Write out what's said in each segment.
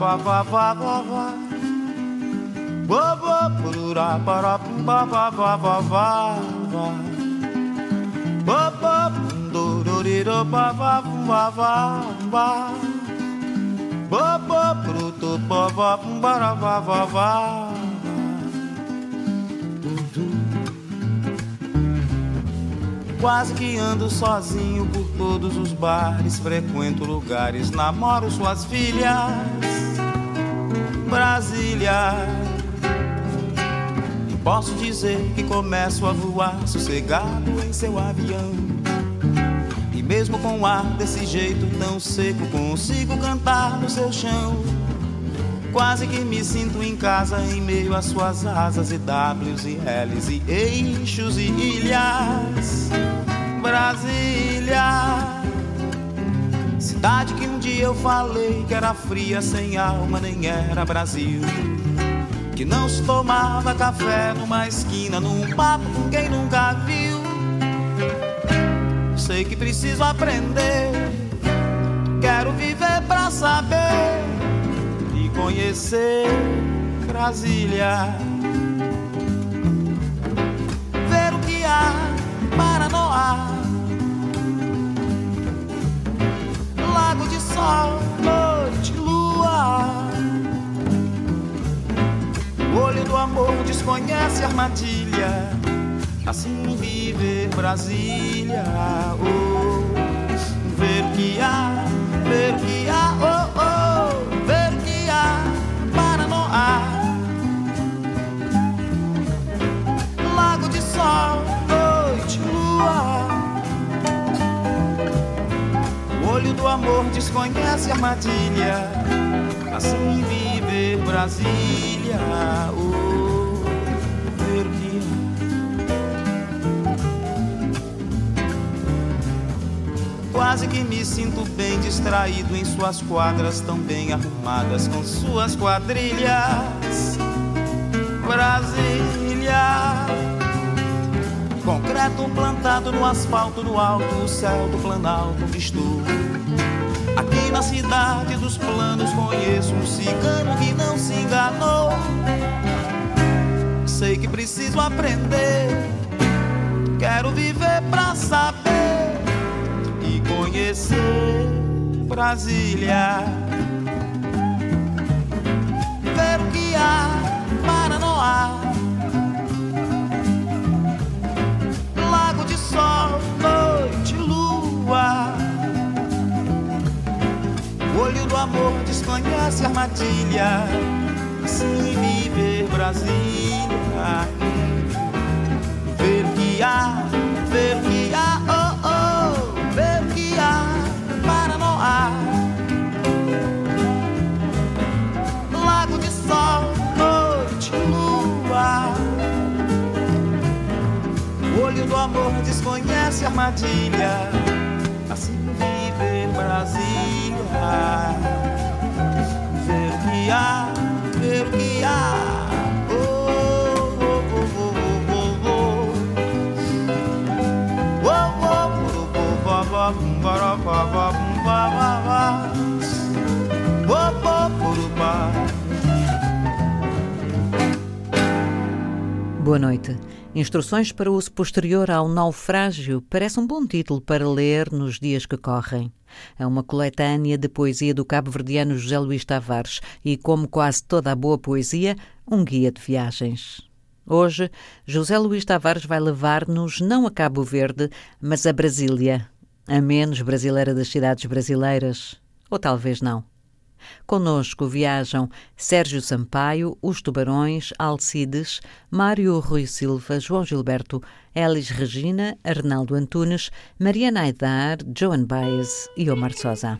ba ba ba ba ba. Ba ba ba do da ba da ba ba ba ba ba ba. Ba ba do do di do ba ba ba ba ba. Ba ba do do ba ba ba ba ba ba. Quase que ando sozinho por todos os bares, frequento lugares, namoro suas filhas. Brasília. E posso dizer que começo a voar sossegado em seu avião. E mesmo com o ar desse jeito tão seco, consigo cantar no seu chão. Quase que me sinto em casa em meio às suas asas e Ws e Ls e eixos e ilhas. Brasília. Cidade que um dia eu falei que era fria, sem alma, nem era Brasil. Que não se tomava café numa esquina, num papo com quem nunca viu. Sei que preciso aprender, quero viver pra saber conhecer Brasília. Ver o que há para Noar sol, noite, lua. O olho do amor desconhece armadilha. Assim viver Brasília. Oh, ver que há, ver que há, oh, oh, sol, noite, lua. olho do amor desconhece armadilha. Assim viver Brasília, oh, que Quase que me sinto bem distraído em suas quadras tão bem arrumadas com suas quadrilhas. Brasília. Concreto plantado no asfalto no alto, céu do Planalto estou. Aqui na cidade dos planos conheço um cigano que não se enganou. Sei que preciso aprender, quero viver pra saber e conhecer Brasília. Ver o que há para não há. Sol, noite, lua olho do amor desconhece armadilha. Assim viver Brasília. Ver que há, ver que há, oh oh, ver que há para não há. Lago de sol, noite, lua. Amor desconhece armadilha. Assim viver Brasília ver o que há, ver o que há. Boa noite. Instruções para uso posterior ao naufrágio parece um bom título para ler nos dias que correm. É uma coletânea de poesia do cabo-verdiano José Luís Tavares e, como quase toda a boa poesia, um guia de viagens. Hoje, José Luís Tavares vai levar-nos não a Cabo Verde, mas a Brasília, a menos brasileira das cidades brasileiras. Ou talvez não. Conosco viajam Sérgio Sampaio, Os Tubarões, Alcides, Mário Rui Silva, João Gilberto, Elis Regina, Arnaldo Antunes, Mariana Aidar, Joan Baez e Omar Sosa.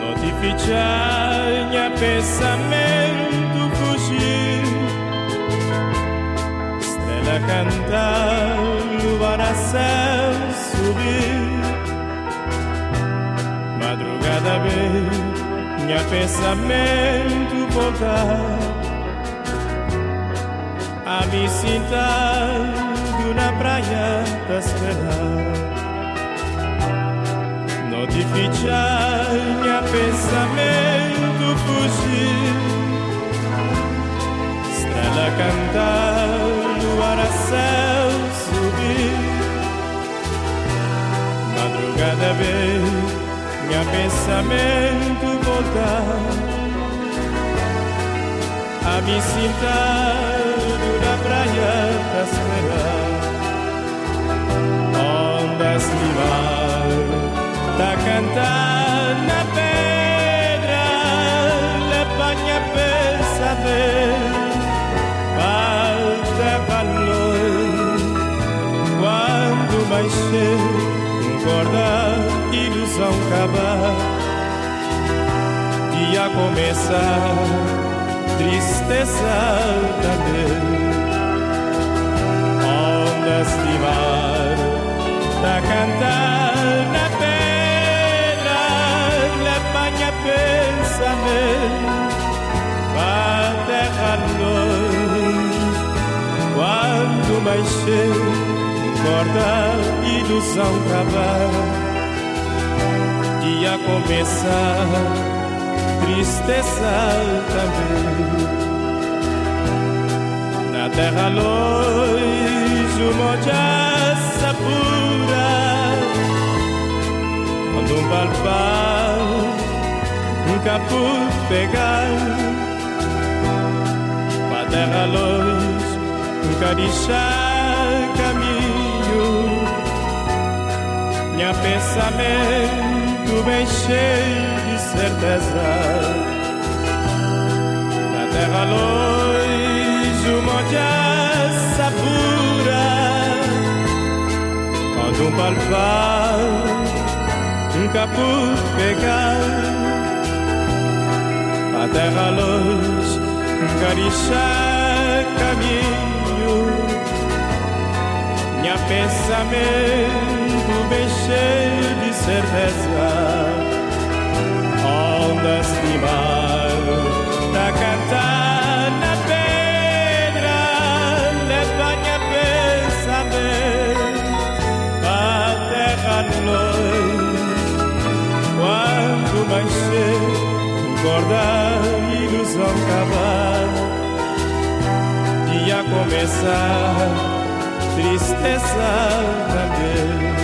Notificiar pensamento Estrela cantar, a céu subir. Madrugada bem, minha pensamento voltar. A me sentar na praia da esperar. Notificiar minha pensamento fugir. Estrela cantar, a céu subir. Madrugada bem, minha pensamento voltar. A me sentar na praia para esperar. Ondas de mar Tá cantar acabar, dia começar, tristeza também. Ondas de mar, tá cantar na pensamento a terra luz quando mais cheio corda ilusão acabar dia começar. Tristeza também. Na terra luz uma jaça pura. Quando um palpar nunca pude pegar. Para terra luz, nunca deixar caminho. Minha pensamento bem cheio de certeza. Na terra luz, uma jaça pura Quando um palpar, nunca pude pegar. A terra luz, carichá caminho, minha pensamento bem de certeza, ondas de mar, da cantar na pedra, minha pensamento, a terra luz, quando mais cheio acordar, ilusão acabar, dia começar, tristeza também.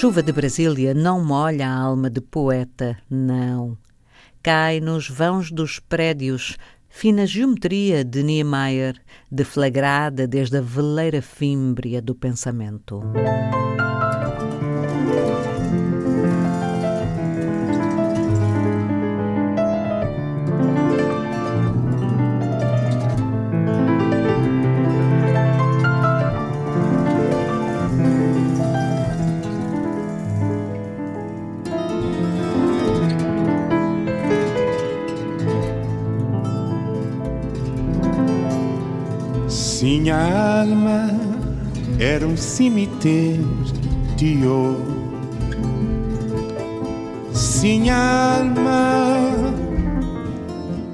Chuva de Brasília não molha a alma de poeta, não. Cai nos vãos dos prédios, fina geometria de Niemeyer, deflagrada desde a veleira fímbria do pensamento. Era um cemitério. Minha alma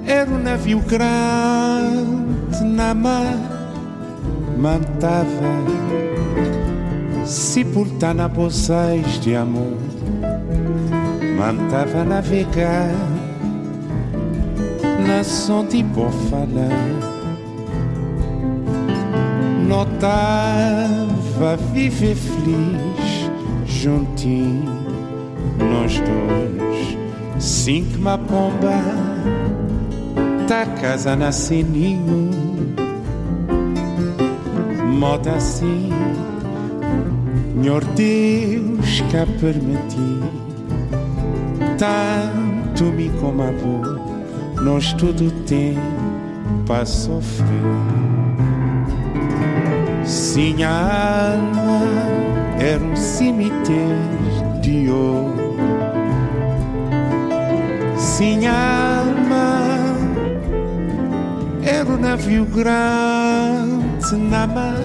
era um navio grande na mar, mantava se portar na bolsais de amor, mantava navegar na som de boa falar notava viver feliz juntinho nós dois. Cinco uma pomba tá casa na sininho. Moda assim Senhor Deus que permiti. Tanto me como a nós tudo tem para sofrer Sim, a alma era um cemitério de ouro. Sim, a alma era um navio grande na mar,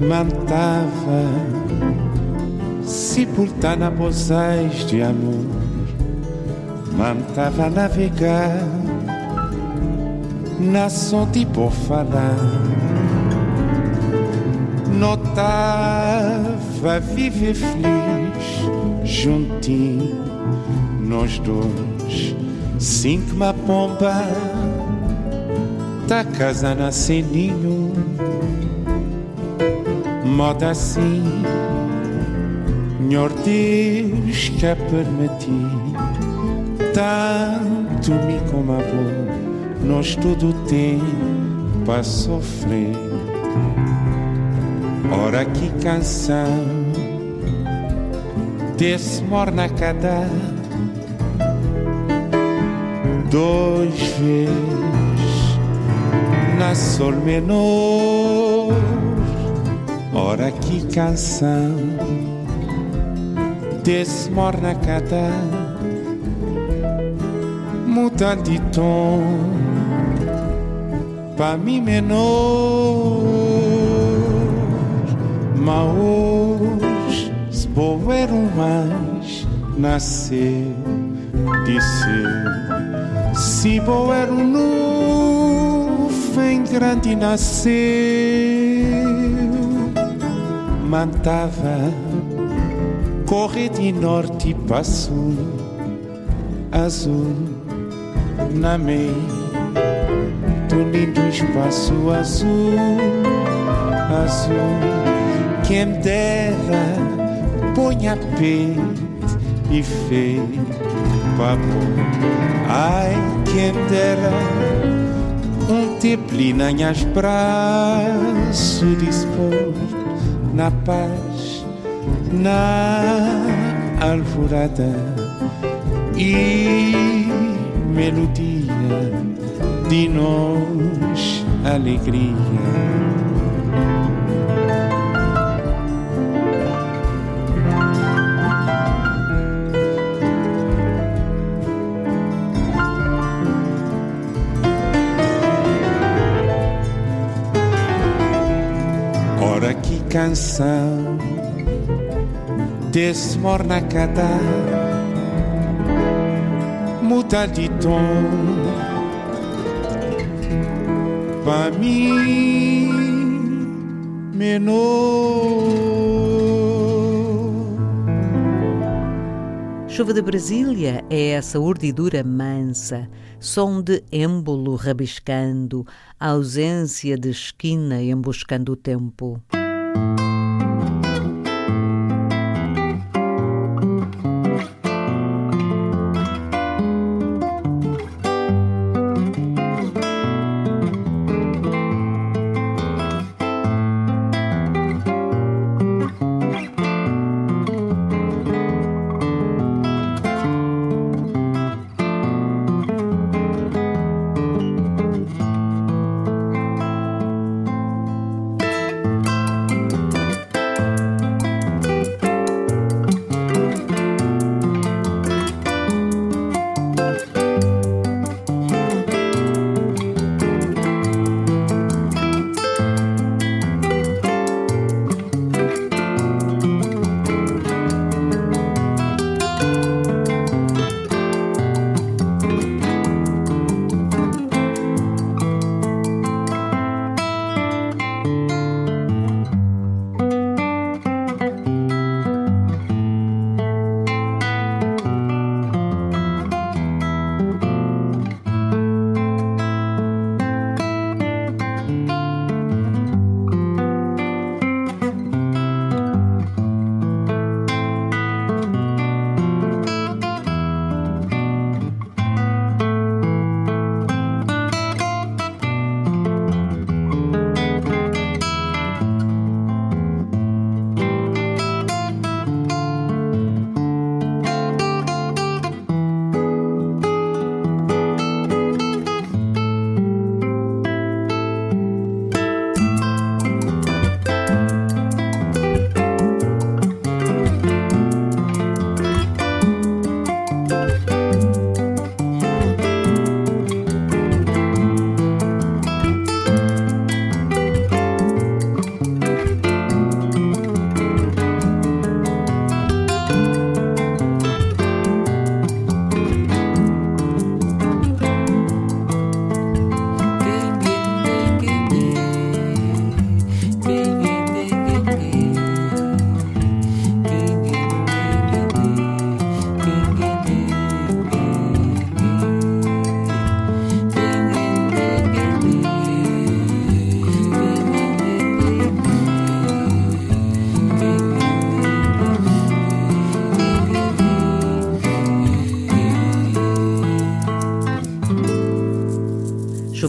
mantava sepultar na bozais de amor, mantava navegar na som de por falar notava viver feliz juntinho nós dois. Cinco uma pomba da casa na seninho moda assim Senhor Deus que permiti tanto me como avô nós tudo tem para sofrer que canção desse morna cada dois vezes na sol menor. Ora que canção desse morna cada muda de tom para mim menor. Mas hoje, se boer um mais, nasceu, disse Se boer um nuvem grande, nasceu, mantava, corre de norte para sul, azul, na meia do lindo espaço azul, azul quem dera ponha peito e fez papo. Ai, quem dera um teplina em as braços disposto na paz, na alvorada e melodia de nós alegria canção. Desse mornacadá muda de tom. Para mim menor. Chuva de Brasília é essa urdidura mansa, som de êmbolo rabiscando, ausência de esquina emboscando o tempo. Thank you.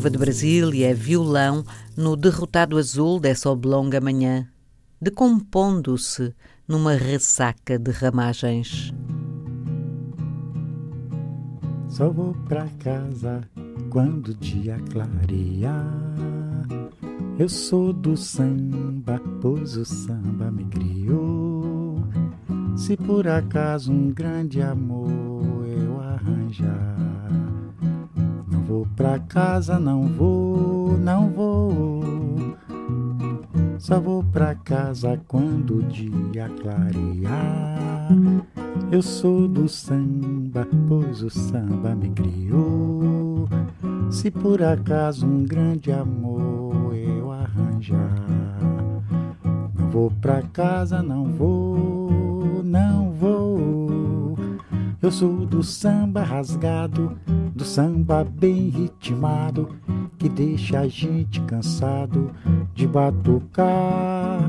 Chuva de Brasília é violão no derrotado azul dessa oblonga manhã, decompondo-se numa ressaca de ramagens. Só vou pra casa quando o dia clarear. Eu sou do samba, pois o samba me criou. Se por acaso um grande amor eu arranjar vou pra casa, não vou, não vou. Só vou pra casa quando o dia clarear. Eu sou do samba, pois o samba me criou. Se por acaso um grande amor eu arranjar, não vou pra casa, não vou, não vou. Eu sou do samba rasgado do samba bem ritmado que deixa a gente cansado de batucar.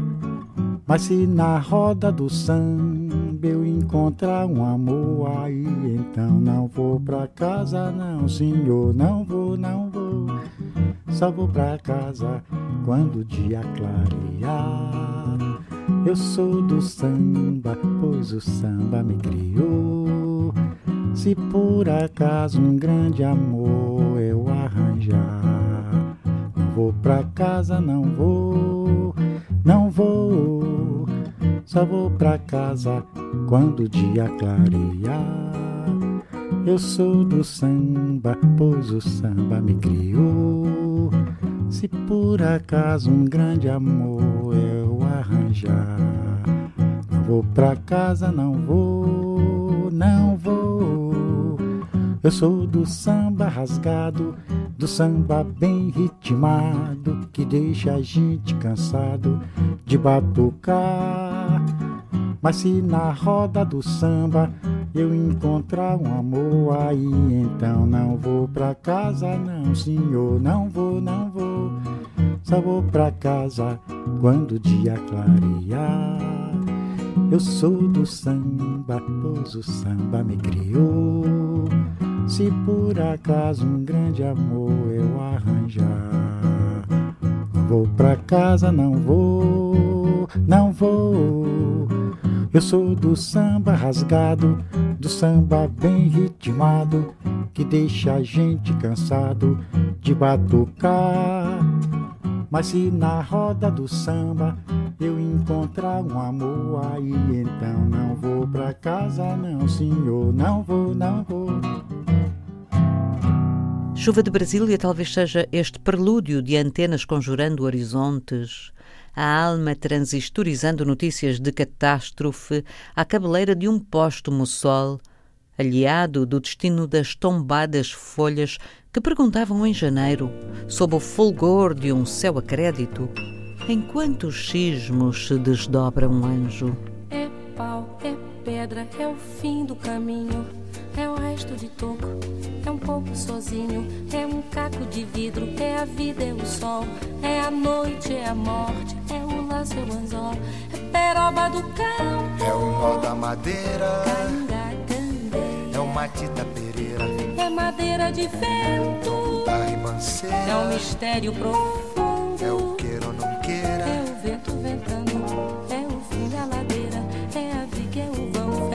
Mas se na roda do samba eu encontrar um amor aí, então não vou pra casa, não, senhor, não vou, não vou. Só vou pra casa quando o dia clarear. Eu sou do samba, pois o samba me criou. Se por acaso um grande amor eu arranjar, não vou pra casa, não vou, não vou. Só vou pra casa quando o dia clarear. Eu sou do samba, pois o samba me criou. Se por acaso um grande amor eu arranjar. Não vou pra casa, não vou, não vou. Eu sou do samba rasgado, do samba bem ritmado, que deixa a gente cansado de batucar. Mas se na roda do samba eu encontrar um amor aí, então não vou pra casa, não, senhor, não vou, não vou. Só vou pra casa quando o dia clarear. Eu sou do samba, pois o samba me criou. Se por acaso um grande amor eu arranjar, vou pra casa, não vou, não vou. Eu sou do samba rasgado, do samba bem ritmado, que deixa a gente cansado de batucar. Mas se na roda do samba eu encontrar um amor aí, então não vou pra casa, não, senhor, não vou, não vou. Chuva de Brasília talvez seja este prelúdio de antenas conjurando horizontes a alma transistorizando notícias de catástrofe à cabeleira de um póstumo sol, aliado do destino das tombadas folhas que perguntavam em janeiro, sob o fulgor de um céu a crédito, enquanto os sismos se desdobra um anjo. É pau, é pedra, é o fim do caminho, é o resto de toco, é um pouco sozinho, é um caco de vidro, é a vida, é o sol, é a noite, é a morte, é o laço, é o anzol, é peroba do campo, é o nó da madeira, é o matita pereira, é madeira de vento, da ribanceira, é um mistério profundo, é o queira ou não queira, é o vento ventando,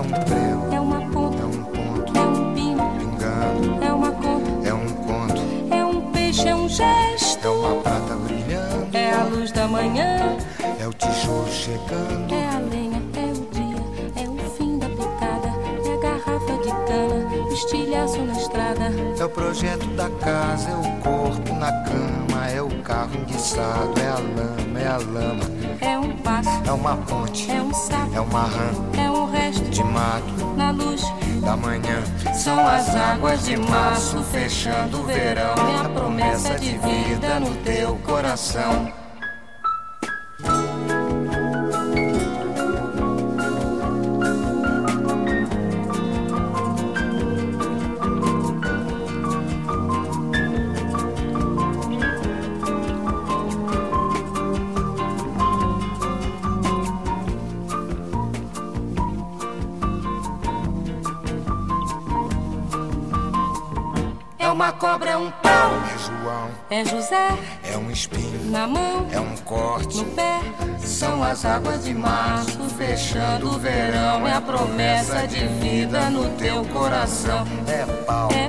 é um prego, é uma ponta, é um ponto, é um pino, pingando, é uma conta, é um conto, é um peixe, é um gesto, é uma prata brilhando, é a luz da manhã, é o tijolo chegando, é a lenha, é o dia, é o fim da picada, é a garrafa de cana, o estilhaço na estrada, é o projeto da casa, é o corpo na cama, é o carro enguiçado, é a lama, é a lama, é um passo, é uma ponte, é um sapo, é uma rã, é um de mato, na luz da manhã. São as águas de março fechando o verão, é a promessa de vida no teu coração. É uma cobra, é um pau, É João, é José. É um espinho, na mão, é um corte, no pé. são as águas de março fechando o verão, é a promessa de vida no teu coração. É pau, É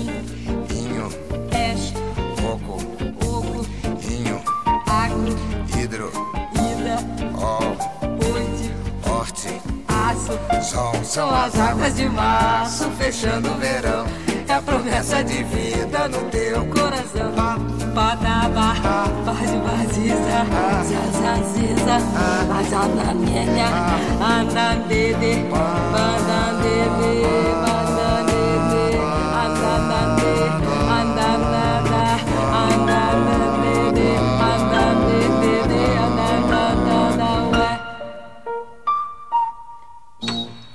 aço. sol. São as águas de março fechando o verão, é a promessa de vida no teu coração. Badaba, bade baziza, zazaziza, azanamienya, andandede, bandandede, bandandede,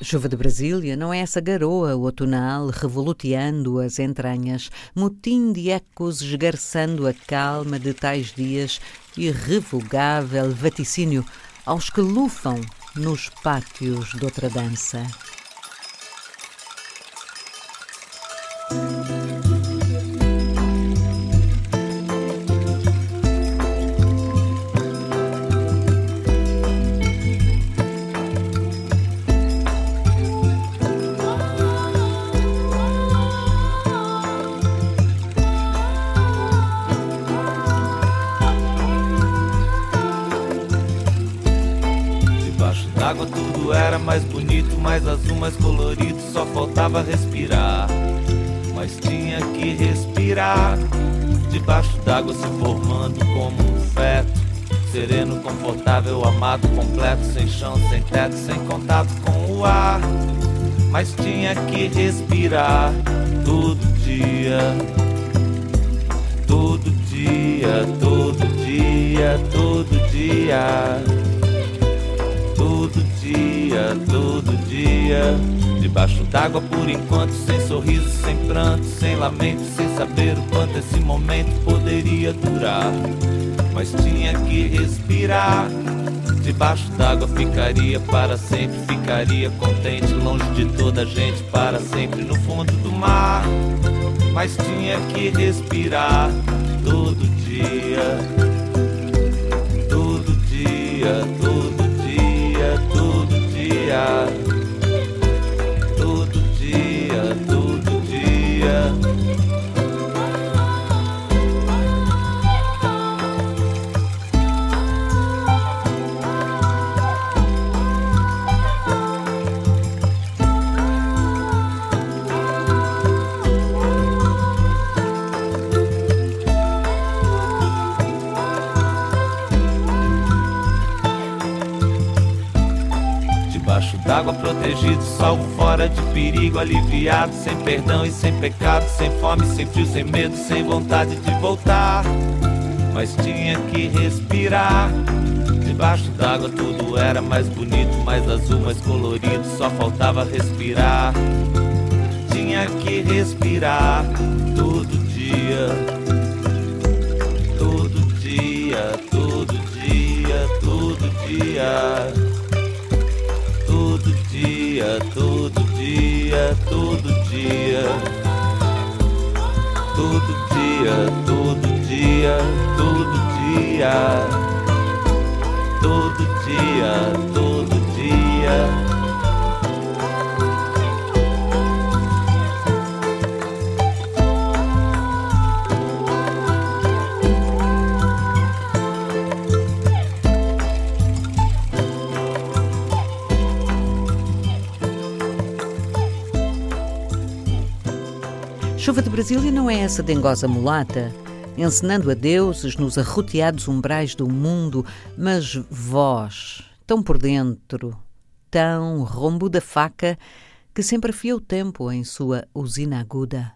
Chuva de Brasília não é essa garoa outonal revoluteando as entranhas, motim de ecos esgarçando a calma de tais dias, irrevogável vaticínio aos que lufam nos pátios de outra dança. Sem saber o quanto esse momento poderia durar. Mas tinha que respirar. Debaixo d'água ficaria para sempre, ficaria contente, longe de toda a gente, para sempre no fundo do mar. Mas tinha que respirar todo dia, todo dia, todo protegido, salvo fora de perigo, aliviado, sem perdão e sem pecado, sem fome, sem frio, sem medo, sem vontade de voltar. Mas tinha que respirar. Debaixo d'água tudo era mais bonito, mais azul, mais colorido, só faltava respirar. Tinha que respirar todo dia, todo dia, todo dia, todo dia dia, todo dia, todo dia. Todo dia, todo dia, todo dia. Todo dia, todo dia. Chuva de Brasília não é essa dengosa mulata, encenando a deuses nos arroteados umbrais do mundo, mas vós, tão por dentro, tão rombo da faca, que sempre afia o tempo em sua usina aguda.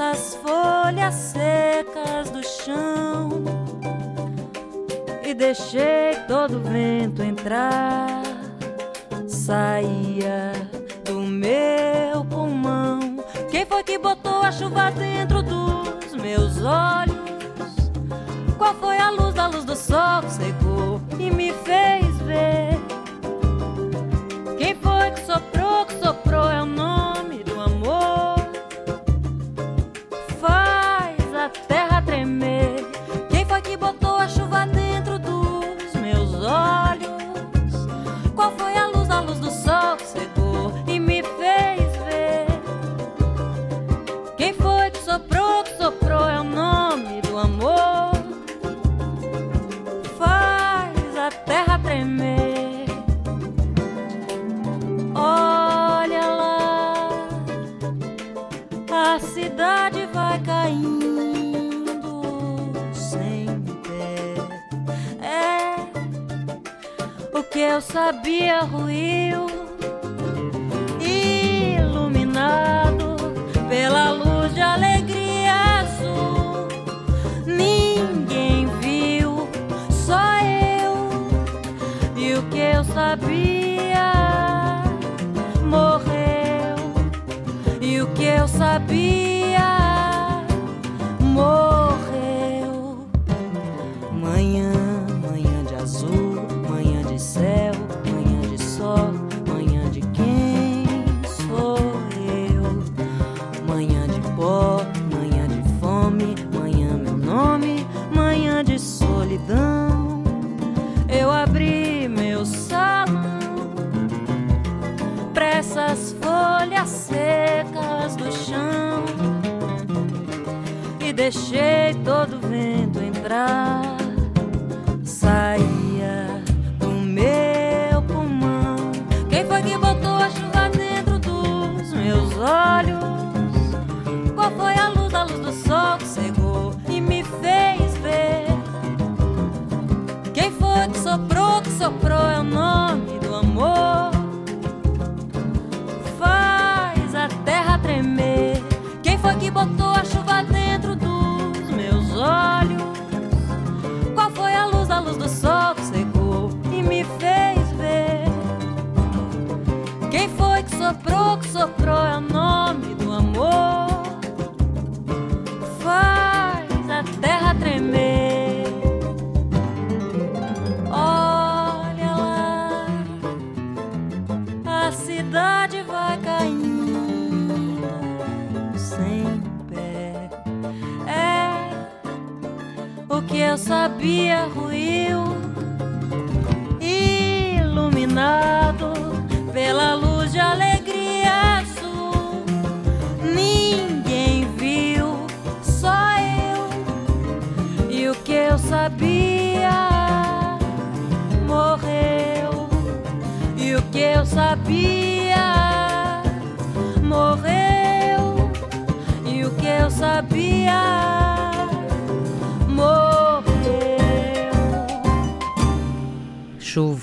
as folhas secas do chão e deixei todo o vento entrar, saía do meu pulmão. Quem foi que botou a chuva dentro dos meus olhos? Qual foi a luz da luz do sol que secou e me fez? e o que eu sabia morreu. E o que eu sabia morreu. deixei todo o vento entrar.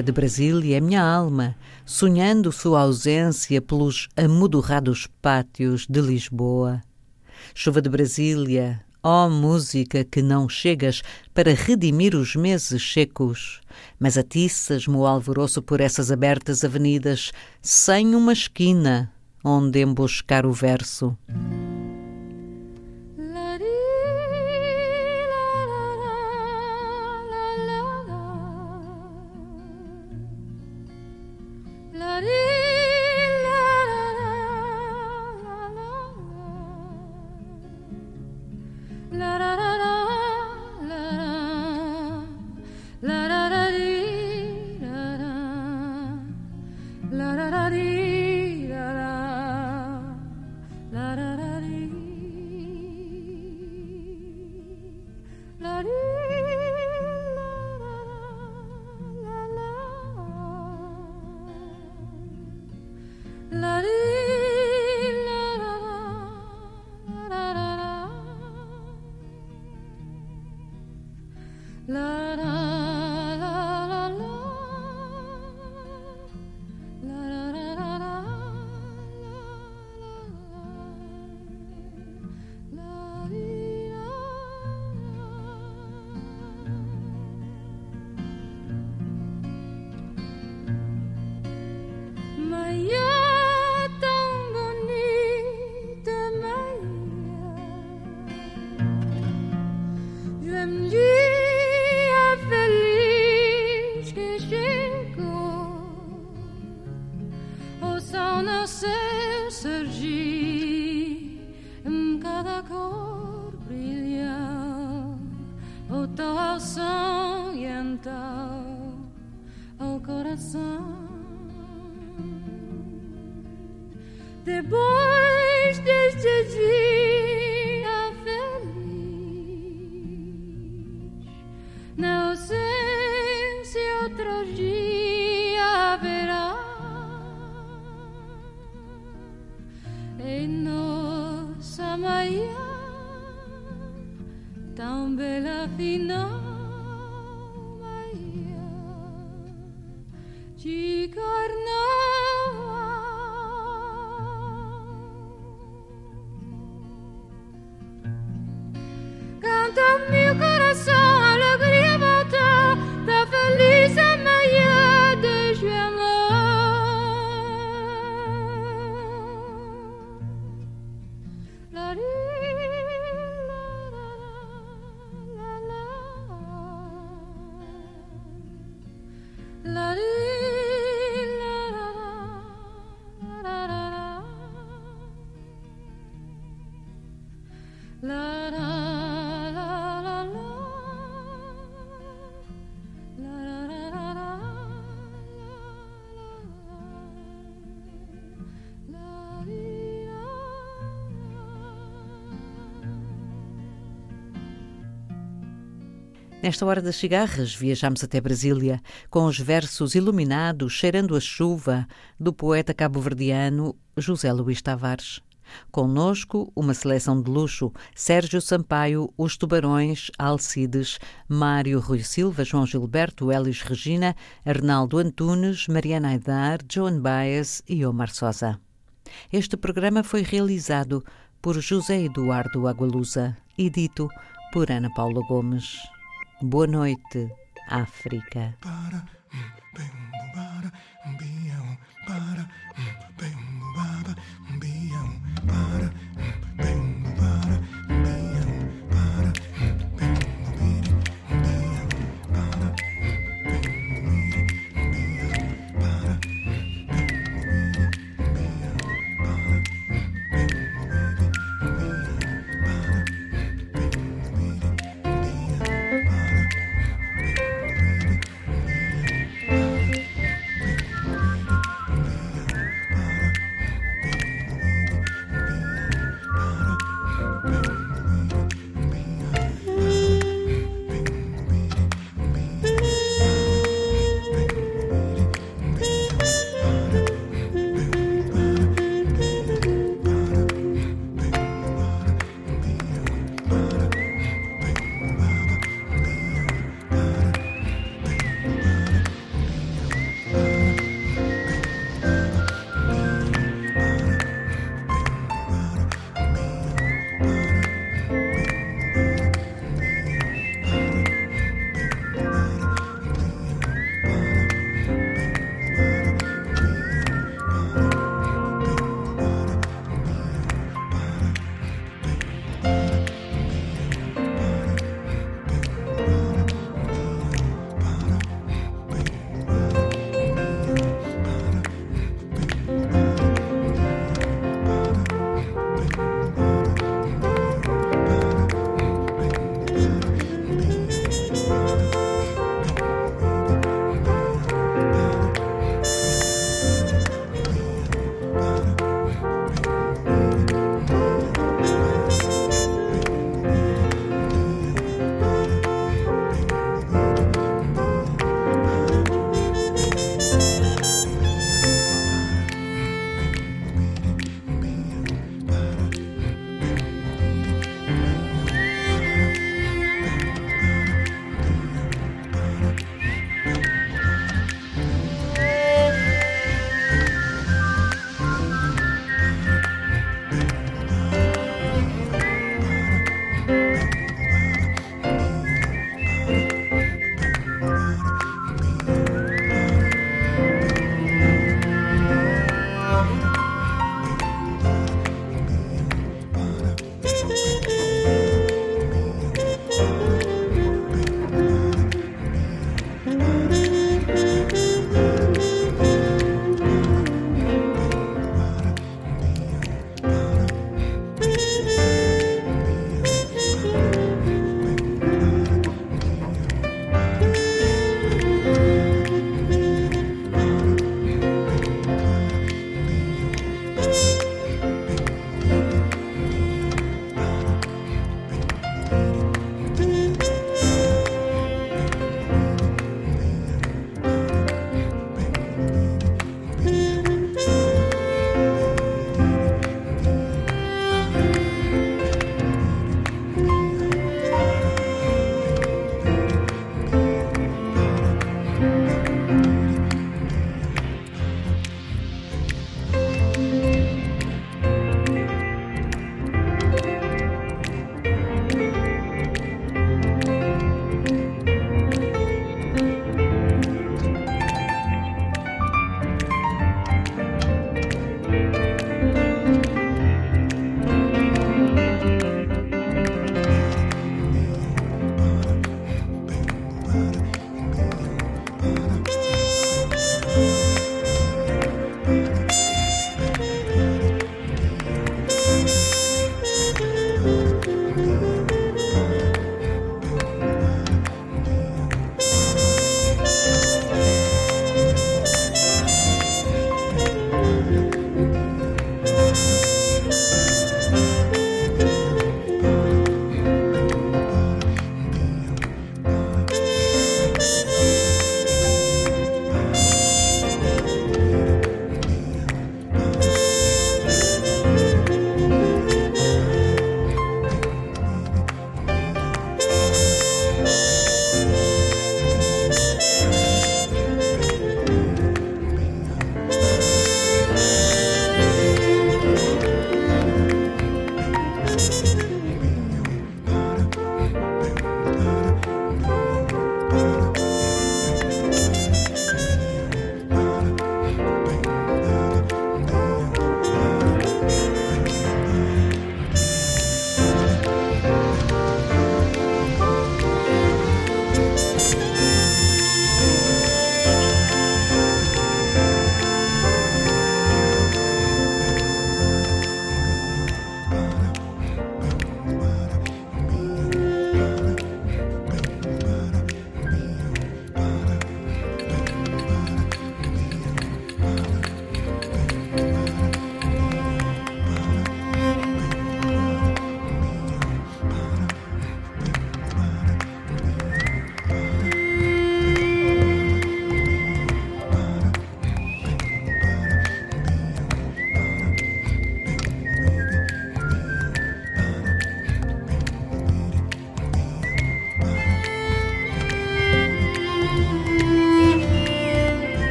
nativa de Brasília, é minha alma, sonhando sua ausência pelos amodorrados pátios de Lisboa. Chuva de Brasília, ó oh, música que não chegas para redimir os meses secos, mas atiças-me o alvoroço por essas abertas avenidas, sem uma esquina onde emboscar o verso. La, da, depois deste dia feliz. Não sei se outro dia haverá em nossa manhã tão bela final. Nesta hora das cigarras, viajamos até Brasília, com os versos iluminados, cheirando a chuva, do poeta cabo-verdiano José Luís Tavares. Conosco, uma seleção de luxo: Sérgio Sampaio, Os Tubarões, Alcides, Mário Rui Silva, João Gilberto, Elis Regina, Arnaldo Antunes, Mariana Aidar, Joan Baez e Omar Sosa. Este programa foi realizado por José Eduardo Agualusa e dito por Ana Paula Gomes. Boa noite, África. A